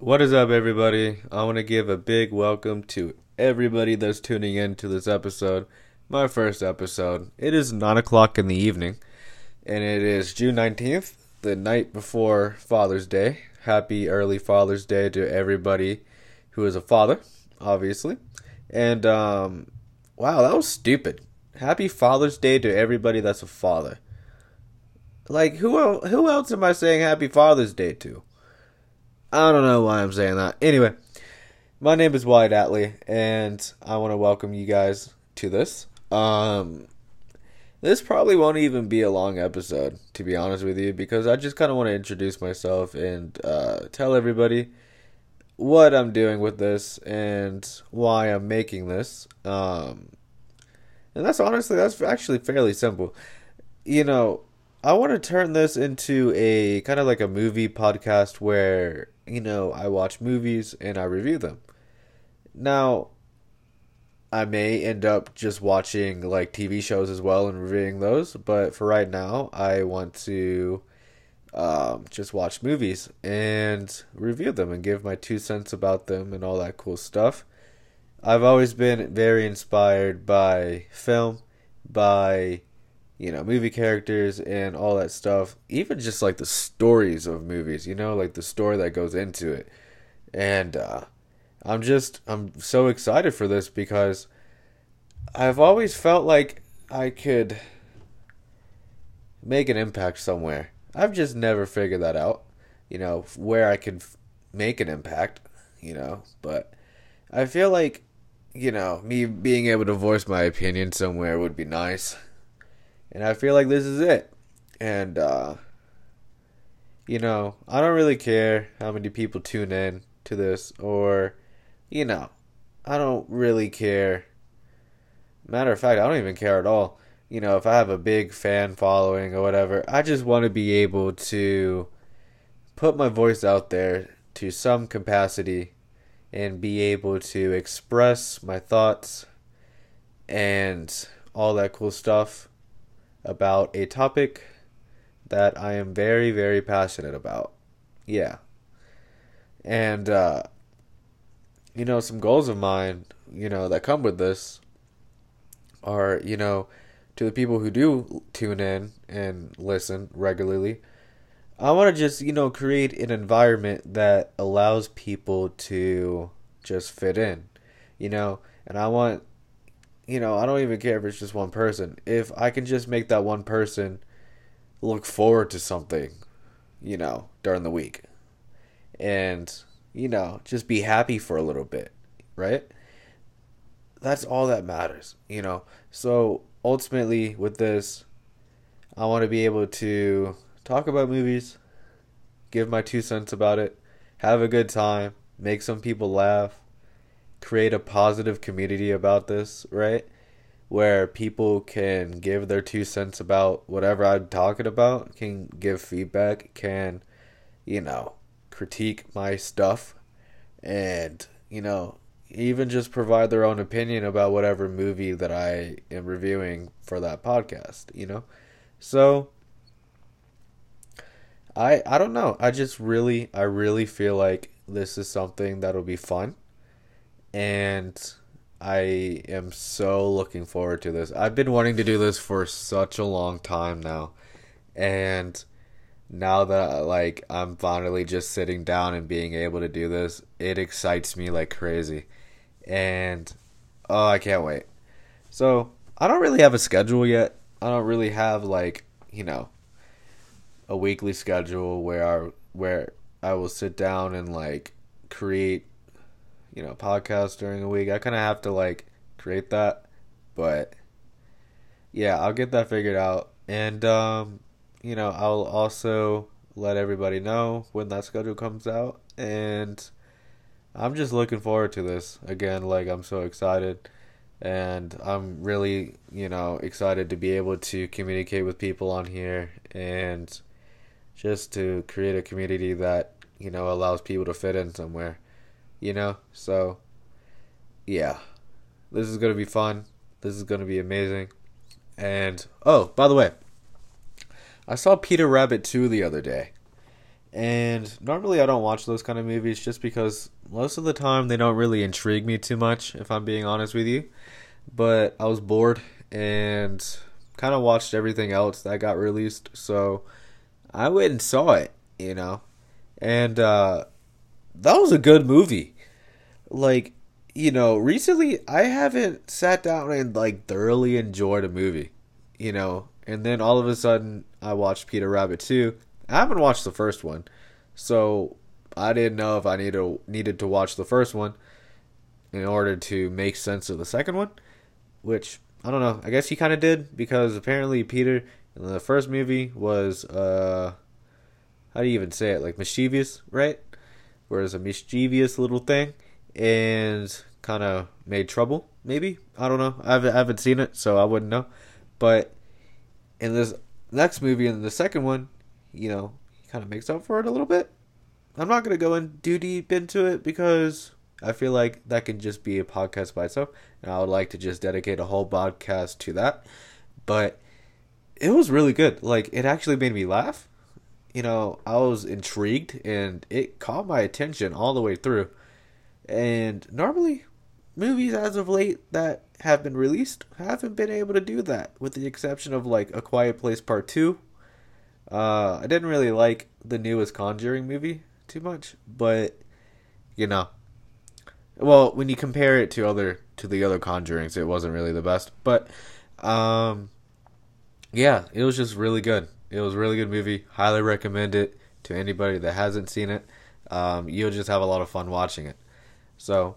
What is up, everybody? I want to give a big welcome to everybody that's tuning in to this episode, my first episode. It is 9 o'clock in the evening, and it is June 19th, the night before Father's Day. Happy early Father's Day to everybody who is a father, obviously. And, um, wow, that was stupid. Happy Father's Day to everybody that's a father. Like, who, who else am I saying Happy Father's Day to? I don't know why I'm saying that. Anyway, my name is Wyatt Atlee, and I want to welcome you guys to this. Um, this probably won't even be a long episode, to be honest with you, because I just kind of want to introduce myself and uh, tell everybody what I'm doing with this and why I'm making this. Um, and that's honestly, that's actually fairly simple. You know, I want to turn this into a kind of like a movie podcast where, you know, I watch movies and I review them. Now, I may end up just watching like TV shows as well and reviewing those, but for right now, I want to um, just watch movies and review them and give my two cents about them and all that cool stuff. I've always been very inspired by film, by you know, movie characters and all that stuff. Even just like the stories of movies, you know, like the story that goes into it. And uh, I'm just, I'm so excited for this because I've always felt like I could make an impact somewhere. I've just never figured that out, you know, where I could f- make an impact, you know, but I feel like, you know, me being able to voice my opinion somewhere would be nice and I feel like this is it. And uh you know, I don't really care how many people tune in to this or you know, I don't really care. Matter of fact, I don't even care at all. You know, if I have a big fan following or whatever, I just want to be able to put my voice out there to some capacity and be able to express my thoughts and all that cool stuff about a topic that I am very, very passionate about. Yeah. And, uh, you know, some goals of mine, you know, that come with this are, you know, to the people who do tune in and listen regularly, I want to just, you know, create an environment that allows people to just fit in, you know, and I want you know, I don't even care if it's just one person. If I can just make that one person look forward to something, you know, during the week. And, you know, just be happy for a little bit, right? That's all that matters, you know. So ultimately, with this, I want to be able to talk about movies, give my two cents about it, have a good time, make some people laugh, create a positive community about this, right? Where people can give their two cents about whatever I'm talking about, can give feedback, can, you know, critique my stuff, and, you know, even just provide their own opinion about whatever movie that I am reviewing for that podcast, you know? So, I I don't know. I just really I really feel like this is something that'll be fun and I am so looking forward to this. I've been wanting to do this for such a long time now. And now that like I'm finally just sitting down and being able to do this, it excites me like crazy. And oh, I can't wait. So, I don't really have a schedule yet. I don't really have like, you know, a weekly schedule where I where I will sit down and like create you know, podcast during the week. I kind of have to like create that, but yeah, I'll get that figured out. And um, you know, I'll also let everybody know when that schedule comes out and I'm just looking forward to this. Again, like I'm so excited and I'm really, you know, excited to be able to communicate with people on here and just to create a community that, you know, allows people to fit in somewhere you know? So, yeah. This is going to be fun. This is going to be amazing. And, oh, by the way, I saw Peter Rabbit 2 the other day. And normally I don't watch those kind of movies just because most of the time they don't really intrigue me too much, if I'm being honest with you. But I was bored and kind of watched everything else that got released, so I went and saw it, you know. And uh, that was a good movie. Like, you know, recently I haven't sat down and like thoroughly enjoyed a movie, you know. And then all of a sudden I watched Peter Rabbit 2 I haven't watched the first one, so I didn't know if I needed needed to watch the first one in order to make sense of the second one, which I don't know. I guess he kind of did because apparently Peter in the first movie was uh how do you even say it like mischievous, right? Whereas a mischievous little thing and kind of made trouble. Maybe I don't know. I haven't, I haven't seen it, so I wouldn't know. But in this next movie, in the second one, you know, he kind of makes up for it a little bit. I'm not going to go in too deep into it because I feel like that can just be a podcast by itself. And I would like to just dedicate a whole podcast to that. But it was really good. Like, it actually made me laugh. You know, I was intrigued and it caught my attention all the way through. And normally, movies as of late that have been released haven't been able to do that, with the exception of like A Quiet Place Part 2, uh, I didn't really like the newest Conjuring movie too much, but you know, well, when you compare it to other to the other Conjurings, it wasn't really the best. But um, yeah, it was just really good. It was a really good movie. Highly recommend it to anybody that hasn't seen it. Um, you'll just have a lot of fun watching it. So,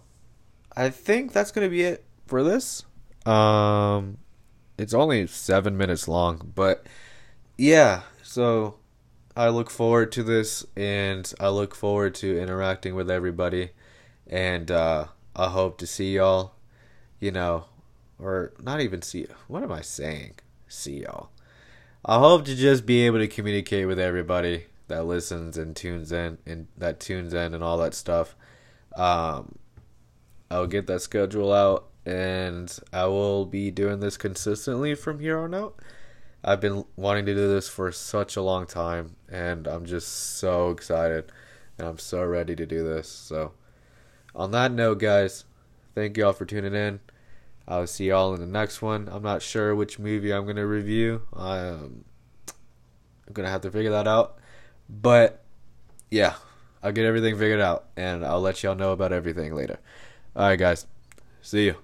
I think that's gonna be it for this. Um, it's only seven minutes long, but yeah, so I look forward to this and I look forward to interacting with everybody. And uh, I hope to see y'all, you know, or not even see. What am I saying? See y'all. I hope to just be able to communicate with everybody that listens and tunes in and that tunes in and all that stuff. Um, I'll get that schedule out and I will be doing this consistently from here on out. I've been wanting to do this for such a long time, and I'm just so excited, and I'm so ready to do this. So, on that note, guys, thank you all for tuning in. I'll see y'all in the next one. I'm not sure which movie I'm gonna review. Um, I'm gonna have to figure that out, but yeah, I'll get everything figured out, and I'll let y'all know about everything later. All right, guys, see you.